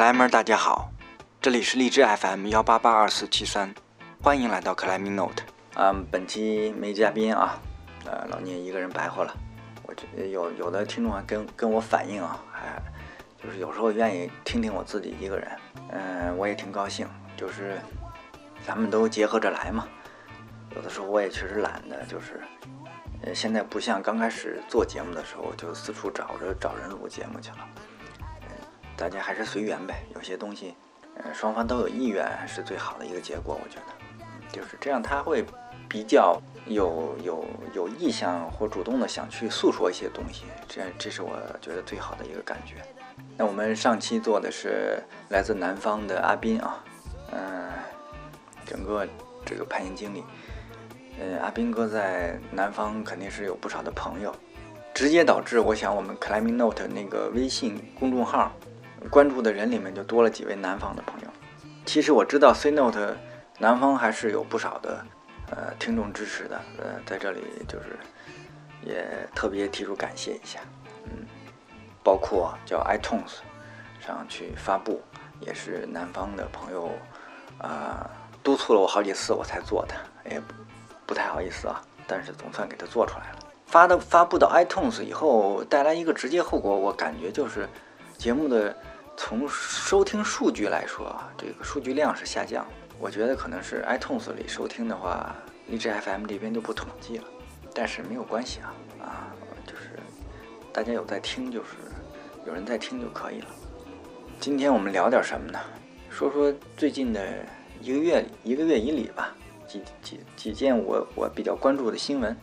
克莱们，大家好，这里是荔枝 FM 幺八八二四七三，欢迎来到克莱明 Note。嗯，本期没嘉宾啊，呃，老聂一个人白活了。我这有有的听众还跟跟我反映啊，还就是有时候愿意听听我自己一个人，嗯，我也挺高兴，就是咱们都结合着来嘛。有的时候我也确实懒得，就是呃，现在不像刚开始做节目的时候，就四处找着找人录节目去了。大家还是随缘呗，有些东西，呃，双方都有意愿是最好的一个结果，我觉得，就是这样，他会比较有有有意向或主动的想去诉说一些东西，这这是我觉得最好的一个感觉。那我们上期做的是来自南方的阿斌啊，嗯，整个这个攀岩经历，呃，阿斌哥在南方肯定是有不少的朋友，直接导致我想我们 Climbing Note 那个微信公众号。关注的人里面就多了几位南方的朋友。其实我知道 C Note 南方还是有不少的呃听众支持的，呃，在这里就是也特别提出感谢一下，嗯，包括叫 iTunes 上去发布，也是南方的朋友啊督促了我好几次我才做的，也不太好意思啊，但是总算给它做出来了。发的发布到 iTunes 以后，带来一个直接后果，我感觉就是节目的。从收听数据来说，这个数据量是下降。我觉得可能是 iTunes 里收听的话，荔枝 FM 这边就不统计了。但是没有关系啊，啊，就是大家有在听，就是有人在听就可以了。今天我们聊点什么呢？说说最近的一个月一个月以里吧，几几几件我我比较关注的新闻。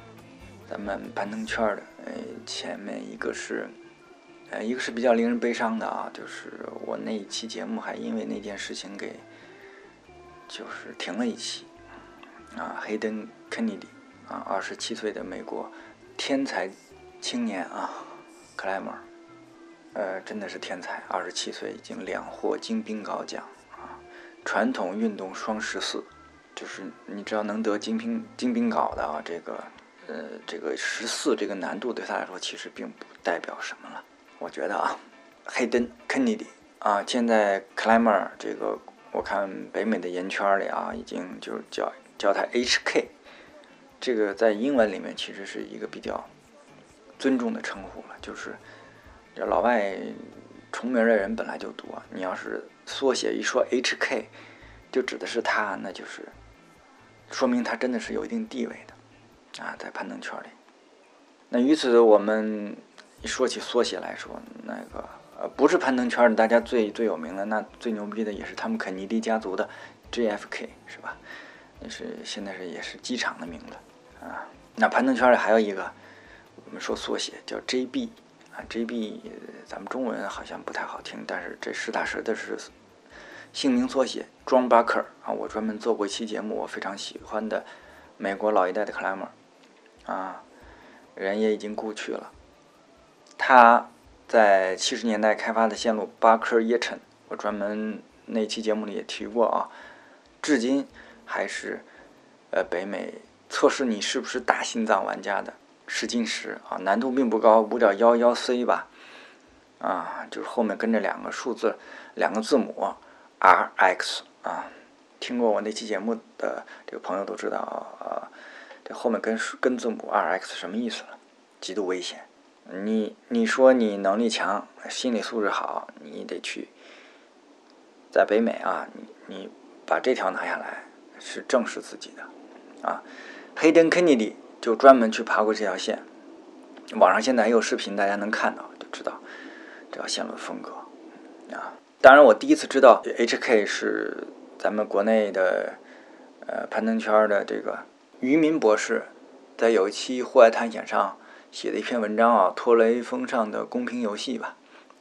咱们攀登圈的，哎，前面一个是。呃，一个是比较令人悲伤的啊，就是我那一期节目还因为那件事情给就是停了一期啊。黑登·肯尼迪啊，二十七岁的美国天才青年啊，克莱默，呃，真的是天才，二十七岁已经两获金冰镐奖啊，传统运动双十四，就是你只要能得金冰金冰镐的啊，这个呃这个十四这个难度对他来说其实并不代表什么了。我觉得啊，黑登肯尼迪啊，现在 climber 这个，我看北美的岩圈里啊，已经就叫叫他 HK，这个在英文里面其实是一个比较尊重的称呼了。就是这老外重名的人本来就多，你要是缩写一说 HK，就指的是他，那就是说明他真的是有一定地位的啊，在攀登圈里。那于此我们。说起缩写来说，那个呃不是攀登圈的，大家最最有名的，那最牛逼的也是他们肯尼迪家族的 JFK 是吧？那是现在是也是机场的名字啊。那攀登圈里还有一个，我们说缩写叫 JB 啊，JB 咱们中文好像不太好听，但是这实打实的是姓名缩写，John Barker 啊。我专门做过一期节目，我非常喜欢的美国老一代的克莱默啊，人也已经故去了。他在七十年代开发的线路巴克耶尘，我专门那期节目里也提过啊，至今还是呃北美测试你是不是大心脏玩家的试金石啊，难度并不高，五点幺幺 C 吧，啊，就是后面跟着两个数字，两个字母 RX 啊，听过我那期节目的这个朋友都知道啊，这后面跟跟字母 RX 什么意思了？极度危险。你你说你能力强，心理素质好，你得去在北美啊，你你把这条拿下来是正视自己的啊。黑登肯尼迪就专门去爬过这条线，网上现在还有视频，大家能看到就知道这条线路的风格啊。当然，我第一次知道 HK 是咱们国内的呃攀登圈的这个渔民博士，在有一期户外探险上。写的一篇文章啊，托雷峰上的公平游戏吧，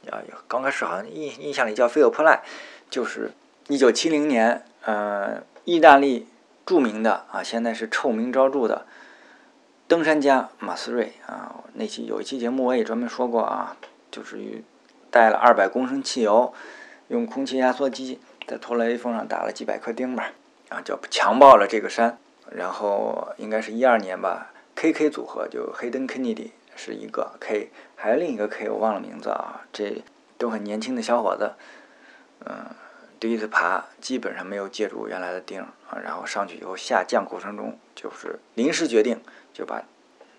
啊，刚开始好像印印象里叫菲尔普赖，就是一九七零年，呃，意大利著名的啊，现在是臭名昭著的登山家马斯瑞啊，那期有一期节目我也专门说过啊，就是带了二百公升汽油，用空气压缩机在托雷峰上打了几百颗钉吧，啊，叫强暴了这个山，然后应该是一二年吧。K.K 组合就黑登肯尼迪是一个 K，还有另一个 K 我忘了名字啊，这都很年轻的小伙子，嗯，第一次爬基本上没有借助原来的钉啊，然后上去以后下降过程中就是临时决定就把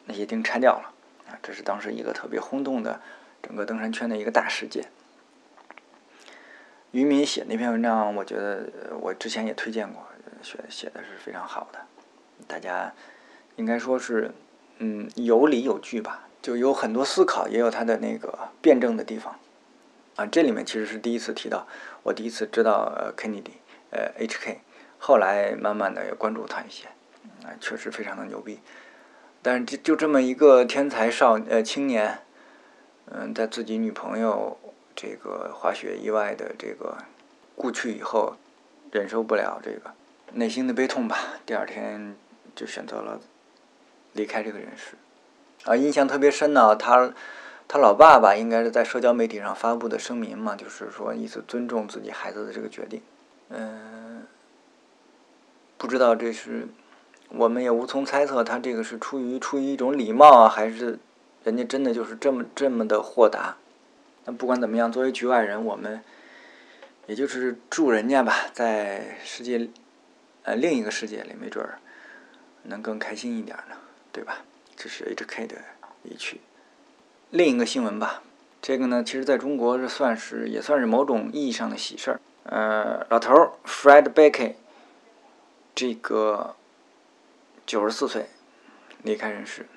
那些钉拆掉了啊，这是当时一个特别轰动的整个登山圈的一个大事件。于敏写那篇文章，我觉得我之前也推荐过，写写的是非常好的，大家应该说是嗯有理有据吧。就有很多思考，也有他的那个辩证的地方，啊，这里面其实是第一次提到，我第一次知道呃 Kennedy，呃 H.K，后来慢慢的也关注他一些，啊，确实非常的牛逼，但是就就这么一个天才少呃青年，嗯，在自己女朋友这个滑雪意外的这个故去以后，忍受不了这个内心的悲痛吧，第二天就选择了离开这个人世。啊，印象特别深呢。他他老爸爸应该是在社交媒体上发布的声明嘛，就是说意思尊重自己孩子的这个决定。嗯，不知道这是我们也无从猜测，他这个是出于出于一种礼貌啊，还是人家真的就是这么这么的豁达？那不管怎么样，作为局外人，我们也就是祝人家吧，在世界呃另一个世界里，没准儿能更开心一点呢，对吧？这是 H.K 的离去。另一个新闻吧，这个呢，其实在中国这算是也算是某种意义上的喜事儿。呃，老头儿 Fred Beckey，这个九十四岁离开人世，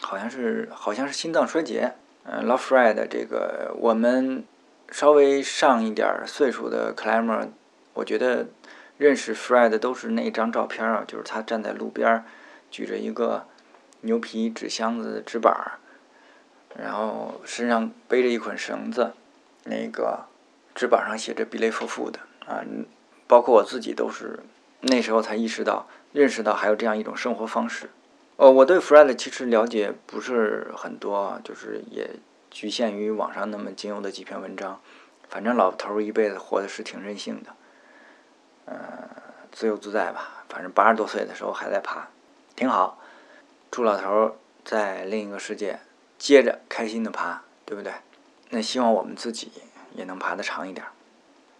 好像是好像是心脏衰竭。呃，Love Fred 这个我们稍微上一点岁数的 climber，我觉得认识 Fred 都是那张照片啊，就是他站在路边举着一个。牛皮纸箱子、纸板儿，然后身上背着一捆绳子，那个纸板上写着 “Believe for 的啊，包括我自己都是那时候才意识到、认识到还有这样一种生活方式。哦，我对 Fred 其实了解不是很多，就是也局限于网上那么仅有的几篇文章。反正老头儿一辈子活的是挺任性的，嗯，自由自在吧。反正八十多岁的时候还在爬，挺好。祝老头在另一个世界接着开心的爬，对不对？那希望我们自己也能爬得长一点。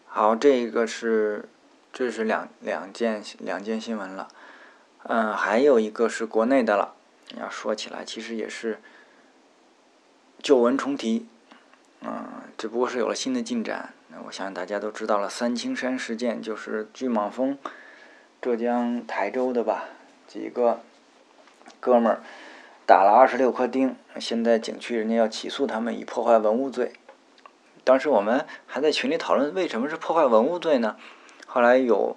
好，这个是这是两两件两件新闻了，嗯，还有一个是国内的了。要说起来，其实也是旧闻重提，嗯，只不过是有了新的进展。那我相信大家都知道了，三清山事件就是巨蟒峰，浙江台州的吧？几个。哥们儿打了二十六颗钉，现在景区人家要起诉他们以破坏文物罪。当时我们还在群里讨论为什么是破坏文物罪呢？后来有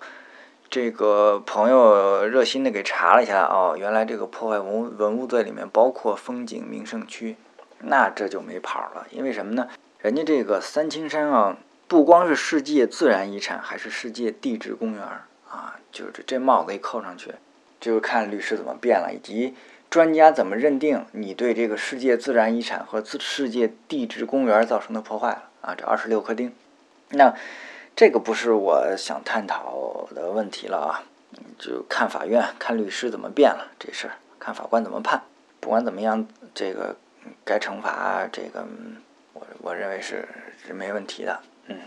这个朋友热心的给查了一下，哦，原来这个破坏文物文物罪里面包括风景名胜区，那这就没跑了。因为什么呢？人家这个三清山啊，不光是世界自然遗产，还是世界地质公园啊，就是这帽子一扣上去。就是看律师怎么辩了，以及专家怎么认定你对这个世界自然遗产和自世界地质公园造成的破坏了啊？这二十六颗钉，那这个不是我想探讨的问题了啊！就看法院、看律师怎么辩了这事儿，看法官怎么判。不管怎么样，这个该惩罚这个，我我认为是是没问题的。嗯，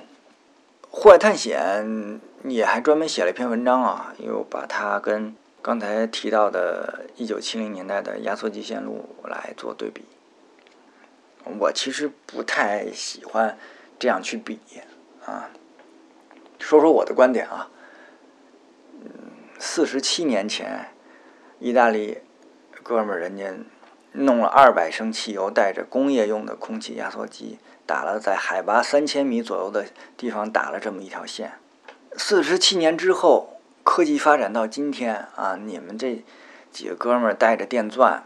户外探险也还专门写了一篇文章啊，又把它跟。刚才提到的1970年代的压缩机线路来做对比，我其实不太喜欢这样去比啊。说说我的观点啊，嗯，四十七年前，意大利哥们儿人家弄了二百升汽油，带着工业用的空气压缩机，打了在海拔三千米左右的地方打了这么一条线。四十七年之后。科技发展到今天啊，你们这几个哥们儿带着电钻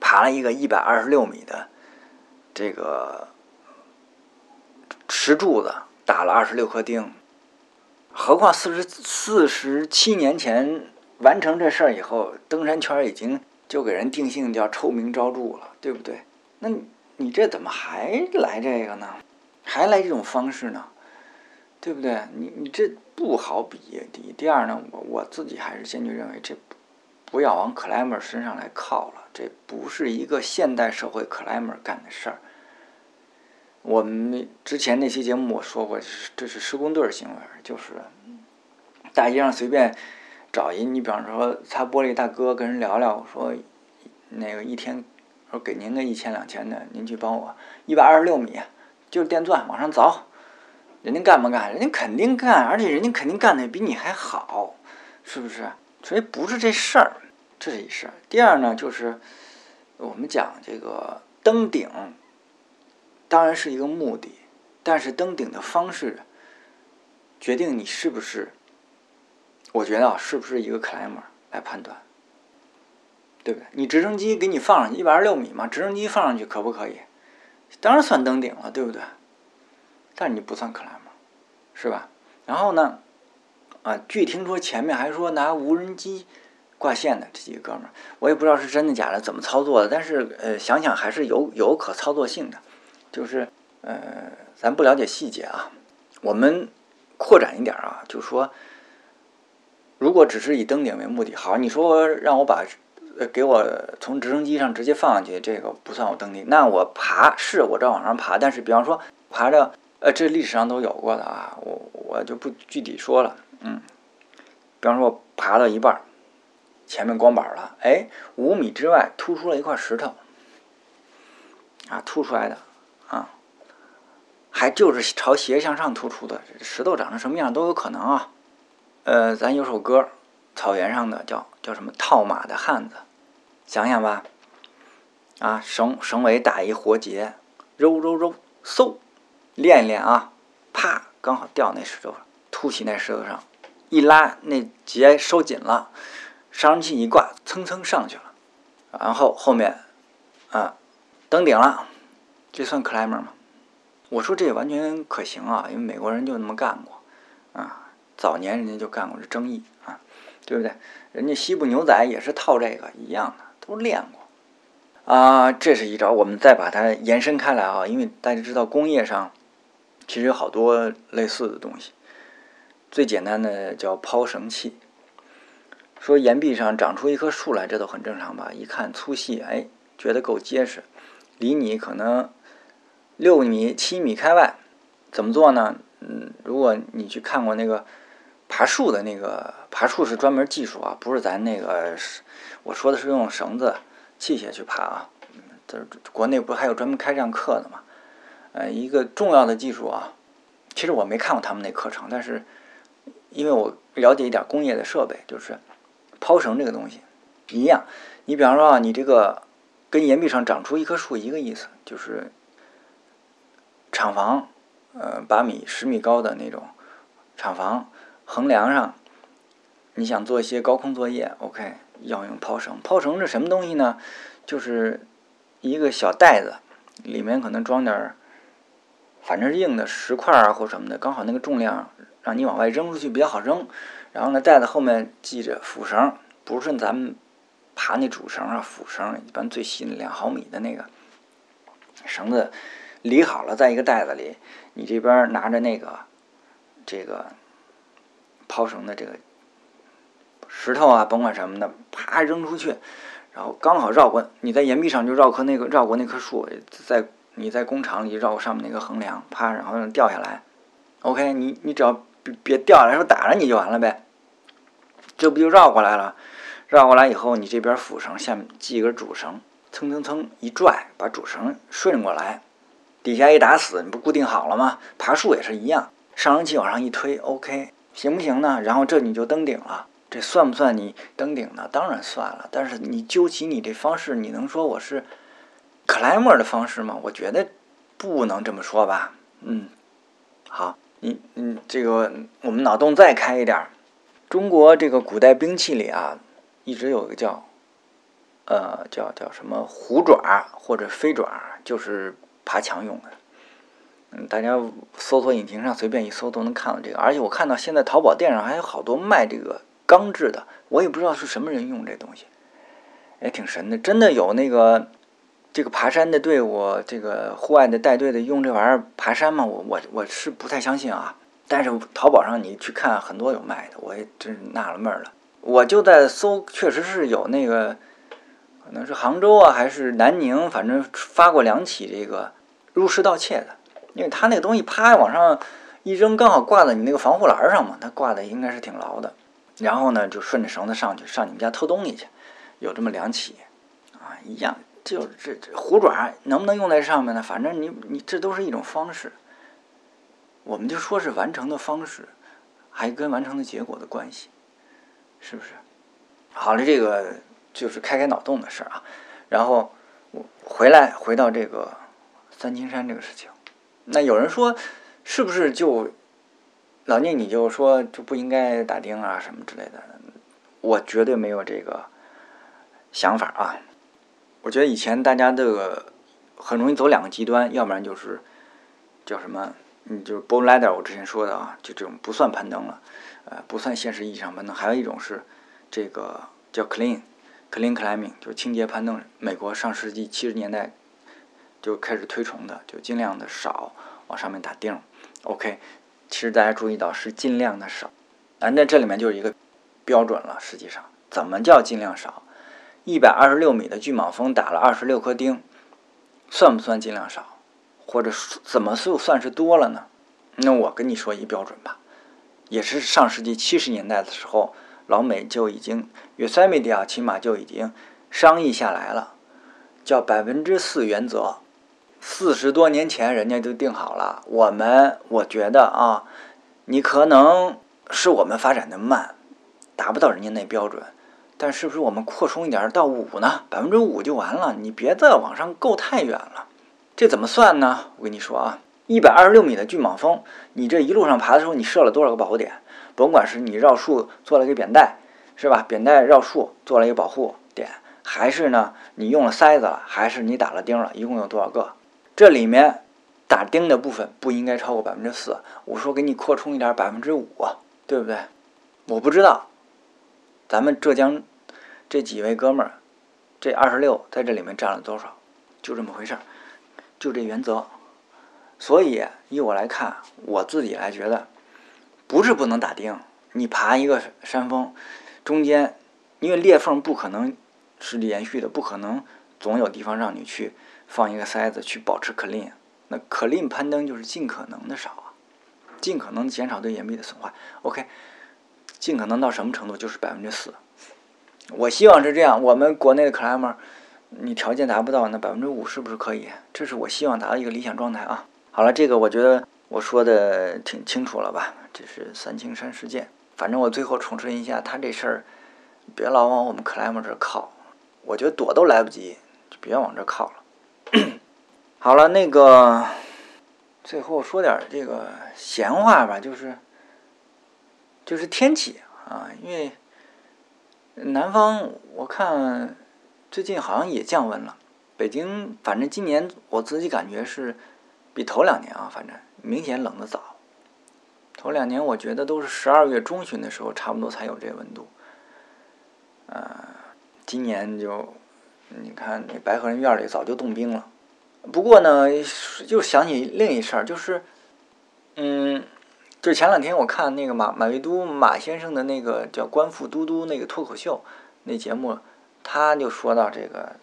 爬了一个一百二十六米的这个石柱子，打了二十六颗钉。何况四十四十七年前完成这事儿以后，登山圈已经就给人定性叫臭名昭著了，对不对？那你这怎么还来这个呢？还来这种方式呢？对不对？你你这不好比。第一，第二呢，我我自己还是坚决认为，这不要往 climber 身上来靠了。这不是一个现代社会 climber 干的事儿。我们之前那期节目我说过，这是施工队行为，就是大街上随便找一，你比方说擦玻璃大哥跟人聊聊，说那个一天说给您个一千两千的，您去帮我一百二十六米，就是电钻往上凿，人家干不干？人家肯定干，而且人家肯定干的比你还好，是不是？所以不是这事儿，这是一事儿。第二呢，就是我们讲这个登顶。当然是一个目的，但是登顶的方式决定你是不是，我觉得啊，是不是一个 climber 来判断，对不对？你直升机给你放上去一百二十六米嘛，直升机放上去可不可以？当然算登顶了，对不对？但你不算 climber，是吧？然后呢，啊，据听说前面还说拿无人机挂线的这几个哥们儿，我也不知道是真的假的，怎么操作的？但是呃，想想还是有有可操作性的。就是，呃，咱不了解细节啊，我们扩展一点啊，就说，如果只是以登顶为目的，好，你说让我把，呃，给我从直升机上直接放上去，这个不算我登顶。那我爬是我这往上爬，但是比方说爬着，呃，这历史上都有过的啊，我我就不具体说了，嗯，比方说我爬到一半，前面光板了，哎，五米之外突出了一块石头，啊，凸出来的。啊，还就是朝斜向上突出的石头长成什么样都有可能啊。呃，咱有首歌，草原上的叫叫什么套马的汉子，想想吧。啊，绳绳尾打一活结，揉揉揉，嗖，练一练啊，啪，刚好掉那石头上，凸起那石头上，一拉那结收紧了，上升器一挂，蹭蹭上去了，然后后面啊登顶了。这算 climber 吗？我说这也完全可行啊，因为美国人就那么干过啊，早年人家就干过这争议啊，对不对？人家西部牛仔也是套这个一样的，都练过啊。这是一招，我们再把它延伸开来啊，因为大家知道工业上其实有好多类似的东西，最简单的叫抛绳器。说岩壁上长出一棵树来，这都很正常吧？一看粗细，哎，觉得够结实，离你可能。六米、七米开外，怎么做呢？嗯，如果你去看过那个爬树的那个爬树是专门技术啊，不是咱那个，我说的是用绳子器械去爬啊。这国内不还有专门开这样课的吗？呃，一个重要的技术啊，其实我没看过他们那课程，但是因为我了解一点工业的设备，就是抛绳这个东西一样。你比方说啊，你这个跟岩壁上长出一棵树一个意思，就是。厂房，呃，八米、十米高的那种厂房横梁上，你想做一些高空作业，OK，要用抛绳。抛绳是什么东西呢？就是一个小袋子，里面可能装点，反正是硬的石块啊或什么的，刚好那个重量让你往外扔出去比较好扔。然后呢，袋子后面系着辅绳，不是咱们爬那主绳啊，辅绳一般最细的两毫米的那个绳子。理好了，在一个袋子里，你这边拿着那个这个抛绳的这个石头啊，甭管什么的，啪扔出去，然后刚好绕过你在岩壁上就绕棵那个绕过那棵树，在你在工厂里绕过上面那个横梁，啪，然后掉下来。OK，你你只要别别掉下来，说打着你就完了呗，这不就绕过来了？绕过来以后，你这边辅绳下面系一根主绳，蹭蹭蹭一拽，把主绳顺过来。底下一打死，你不固定好了吗？爬树也是一样，上升器往上一推，OK，行不行呢？然后这你就登顶了，这算不算你登顶呢？当然算了。但是你究其你这方式，你能说我是 climber 的方式吗？我觉得不能这么说吧。嗯，好，你嗯，这个我们脑洞再开一点，中国这个古代兵器里啊，一直有一个叫呃叫叫什么虎爪或者飞爪，就是。爬墙用的，嗯，大家搜索引擎上随便一搜都能看到这个，而且我看到现在淘宝店上还有好多卖这个钢制的，我也不知道是什么人用这东西，也挺神的。真的有那个这个爬山的队伍，这个户外的带队的用这玩意儿爬山吗？我我我是不太相信啊。但是淘宝上你去看很多有卖的，我也真是纳了闷了。我就在搜，确实是有那个，可能是杭州啊还是南宁，反正发过两起这个。入室盗窃的，因为他那个东西啪往上一扔，刚好挂在你那个防护栏上嘛，它挂的应该是挺牢的。然后呢，就顺着绳子上去，上你们家偷东西去，有这么两起，啊，一样，就这这虎爪能不能用在上面呢？反正你你这都是一种方式，我们就说是完成的方式，还跟完成的结果的关系，是不是？好了，这个就是开开脑洞的事儿啊。然后回来回到这个三清山这个事情，那有人说，是不是就？老聂，你就说就不应该打钉啊什么之类的，我绝对没有这个想法啊。我觉得以前大家这个很容易走两个极端，要不然就是叫什么，嗯，就是 bow ladder，我之前说的啊，就这种不算攀登了，呃，不算现实意义上攀登。还有一种是这个叫 clean，clean climbing，就是清洁攀登。美国上世纪七十年代就开始推崇的，就尽量的少往上面打钉。OK。其实大家注意到是尽量的少，啊，那这里面就是一个标准了。实际上，怎么叫尽量少？一百二十六米的巨蟒峰打了二十六颗钉，算不算尽量少？或者怎么就算是多了呢？那我跟你说一标准吧，也是上世纪七十年代的时候，老美就已经，Yosemite 啊，起码就已经商议下来了，叫百分之四原则。四十多年前，人家就定好了。我们我觉得啊，你可能是我们发展的慢，达不到人家那标准。但是不是我们扩充一点到五呢？百分之五就完了，你别再往上够太远了。这怎么算呢？我跟你说啊，一百二十六米的巨蟒峰，你这一路上爬的时候，你设了多少个保护点？甭管是你绕树做了一个扁带，是吧？扁带绕树做了一个保护点，还是呢，你用了塞子了，还是你打了钉了？一共有多少个？这里面打钉的部分不应该超过百分之四。我说给你扩充一点，百分之五，对不对？我不知道，咱们浙江这几位哥们儿，这二十六在这里面占了多少？就这么回事儿，就这原则。所以以我来看，我自己来觉得，不是不能打钉。你爬一个山峰，中间因为裂缝不可能是连续的，不可能总有地方让你去。放一个塞子去保持 clean，那 clean 攀登就是尽可能的少啊，尽可能减少对岩壁的损坏。OK，尽可能到什么程度就是百分之四。我希望是这样，我们国内的 climber，你条件达不到，那百分之五是不是可以？这是我希望达到一个理想状态啊。好了，这个我觉得我说的挺清楚了吧？这是三清山事件。反正我最后重申一下，他这事儿别老往我们 climber 这靠，我觉得躲都来不及，就别往这靠了。好了，那个最后说点这个闲话吧，就是就是天气啊，因为南方我看最近好像也降温了。北京反正今年我自己感觉是比头两年啊，反正明显冷的早。头两年我觉得都是十二月中旬的时候，差不多才有这温度。呃，今年就。你看，那白河人院里早就冻冰了。不过呢，又想起另一事儿，就是，嗯，就是前两天我看那个马马未都马先生的那个叫《官复都督》那个脱口秀那节目，他就说到这个，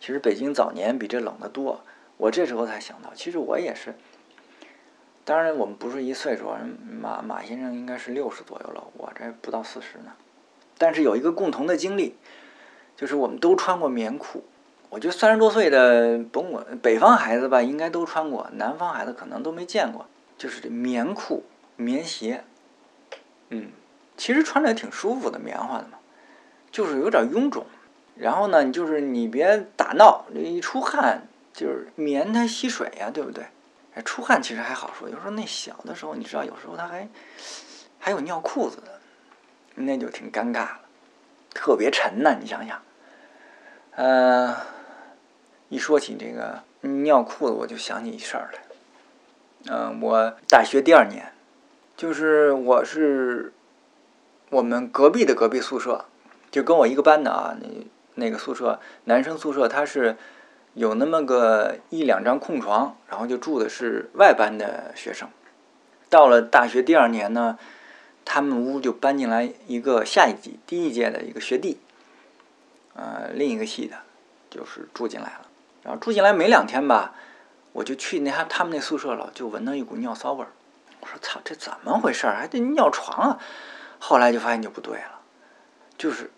其实北京早年比这冷得多。我这时候才想到，其实我也是。当然，我们不是一岁数，马马先生应该是六十左右了，我这不到四十呢。但是有一个共同的经历。就是我们都穿过棉裤，我觉得三十多岁的甭管北方孩子吧，应该都穿过；南方孩子可能都没见过。就是这棉裤、棉鞋，嗯，其实穿着挺舒服的，棉花的嘛，就是有点臃肿。然后呢，就是你别打闹，这一出汗就是棉它吸水呀，对不对？哎，出汗其实还好说，有时候那小的时候，你知道，有时候他还还有尿裤子的，那就挺尴尬了，特别沉呐，你想想。嗯，一说起这个尿裤子，我就想起一事儿来。嗯，我大学第二年，就是我是我们隔壁的隔壁宿舍，就跟我一个班的啊，那那个宿舍男生宿舍，他是有那么个一两张空床，然后就住的是外班的学生。到了大学第二年呢，他们屋就搬进来一个下一级第一届的一个学弟。呃，另一个系的，就是住进来了。然后住进来没两天吧，我就去那他他们那宿舍了，就闻到一股尿骚味儿。我说操，这怎么回事儿？还得尿床啊！后来就发现就不对了，就是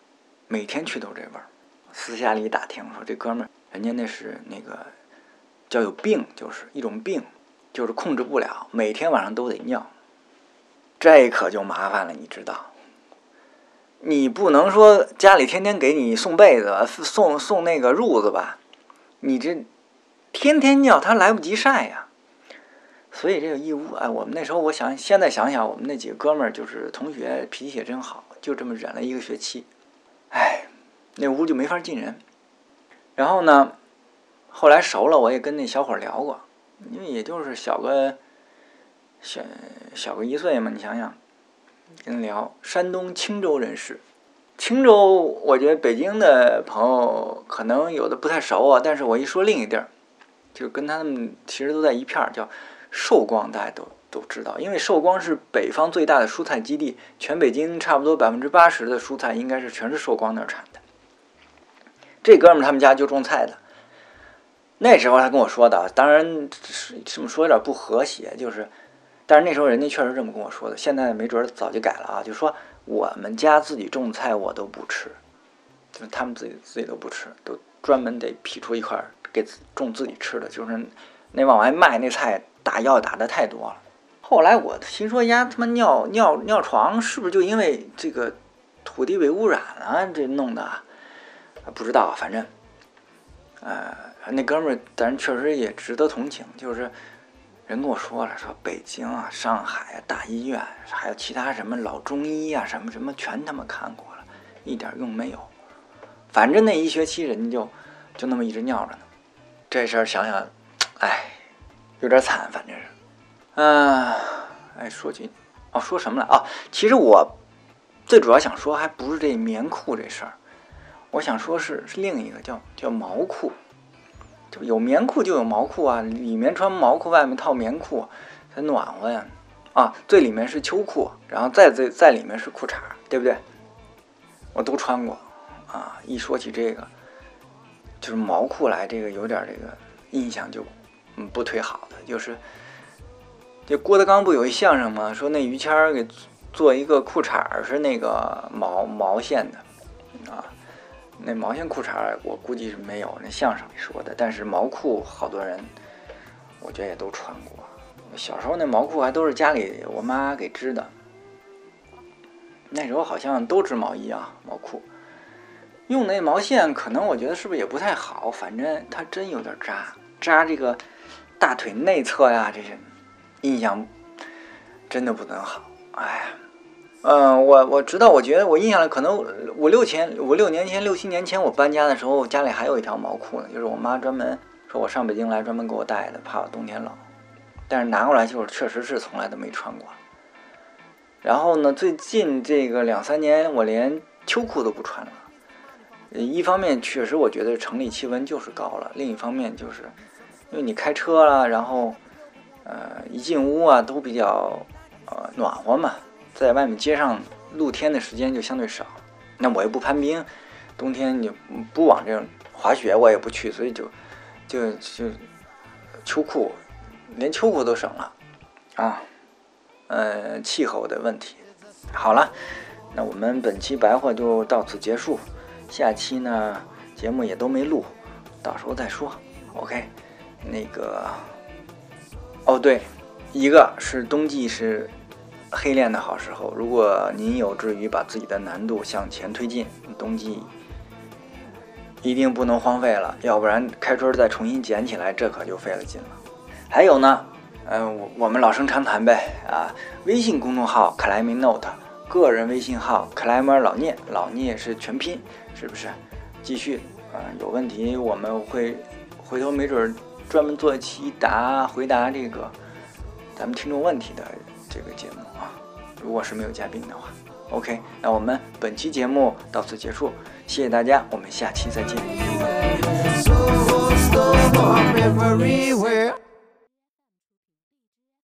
每天去都这味儿。私下里打听说，这哥们儿人家那是那个叫有病，就是一种病，就是控制不了，每天晚上都得尿。这可就麻烦了，你知道？你不能说家里天天给你送被子、送送那个褥子吧？你这天天尿，他来不及晒呀。所以这个义乌，哎，我们那时候，我想现在想想，我们那几个哥们儿就是同学，脾气也真好，就这么忍了一个学期。哎，那屋就没法进人。然后呢，后来熟了，我也跟那小伙聊过，因为也就是小个小小个一岁嘛，你想想，跟他聊，山东青州人士。青州，我觉得北京的朋友可能有的不太熟啊，但是我一说另一地儿，就跟他们其实都在一片儿，叫。寿光大家都都知道，因为寿光是北方最大的蔬菜基地，全北京差不多百分之八十的蔬菜应该是全是寿光那儿产的。这哥们儿他们家就种菜的，那时候他跟我说的，当然是这么说有点不和谐，就是，但是那时候人家确实这么跟我说的，现在没准早就改了啊，就说我们家自己种菜我都不吃，就是他们自己自己都不吃，都专门得劈出一块给种自己吃的，就是那往外卖那菜。打药打的太多了，后来我听说，丫他妈尿尿尿床，是不是就因为这个土地被污染了？这弄的，不知道，反正，呃，那哥们儿，咱确实也值得同情。就是人跟我说了，说北京啊、上海啊、大医院，还有其他什么老中医啊、什么什么，全他妈看过了，一点用没有。反正那一学期，人家就就那么一直尿着呢。这事儿想想，哎。有点惨，反正是，嗯，哎，说起，哦，说什么了啊？其实我最主要想说，还不是这棉裤这事儿，我想说是是另一个叫叫毛裤，就有棉裤就有毛裤啊，里面穿毛裤，外面套棉裤，才暖和呀。啊，最里面是秋裤，然后再在在里面是裤衩，对不对？我都穿过啊。一说起这个，就是毛裤来，这个有点这个印象就。嗯，不忒好的就是，这郭德纲不有一相声吗？说那于谦儿给做一个裤衩是那个毛毛线的啊，那毛线裤衩我估计是没有，那相声里说的。但是毛裤好多人，我觉得也都穿过。小时候那毛裤还都是家里我妈给织的，那时候好像都织毛衣啊，毛裤用那毛线，可能我觉得是不是也不太好？反正它真有点扎扎这个。大腿内侧呀，这些印象真的不能好。哎呀，嗯，我我知道，我觉得我印象里可能五六前五六年前六七年前我搬家的时候，家里还有一条毛裤呢，就是我妈专门说我上北京来专门给我带的，怕我冬天冷。但是拿过来就是确实是从来都没穿过。然后呢，最近这个两三年我连秋裤都不穿了。一方面确实我觉得城里气温就是高了，另一方面就是。因为你开车啦，然后，呃，一进屋啊都比较，呃，暖和嘛，在外面街上露天的时间就相对少。那我又不攀冰，冬天你不往这滑雪我也不去，所以就，就就秋裤，连秋裤都省了，啊，呃，气候的问题。好了，那我们本期白话就到此结束，下期呢节目也都没录，到时候再说。OK。那个，哦对，一个是冬季是黑练的好时候。如果您有志于把自己的难度向前推进，冬季一定不能荒废了，要不然开春再重新捡起来，这可就费了劲了。还有呢，嗯，我我们老生常谈呗啊，微信公众号 Climbing Note，个人微信号 Climber 老聂，老聂是全拼，是不是？继续啊，有问题我们会回头没准。专门做一期答回答这个咱们听众问题的这个节目啊，如果是没有嘉宾的话，OK，那我们本期节目到此结束，谢谢大家，我们下期再见。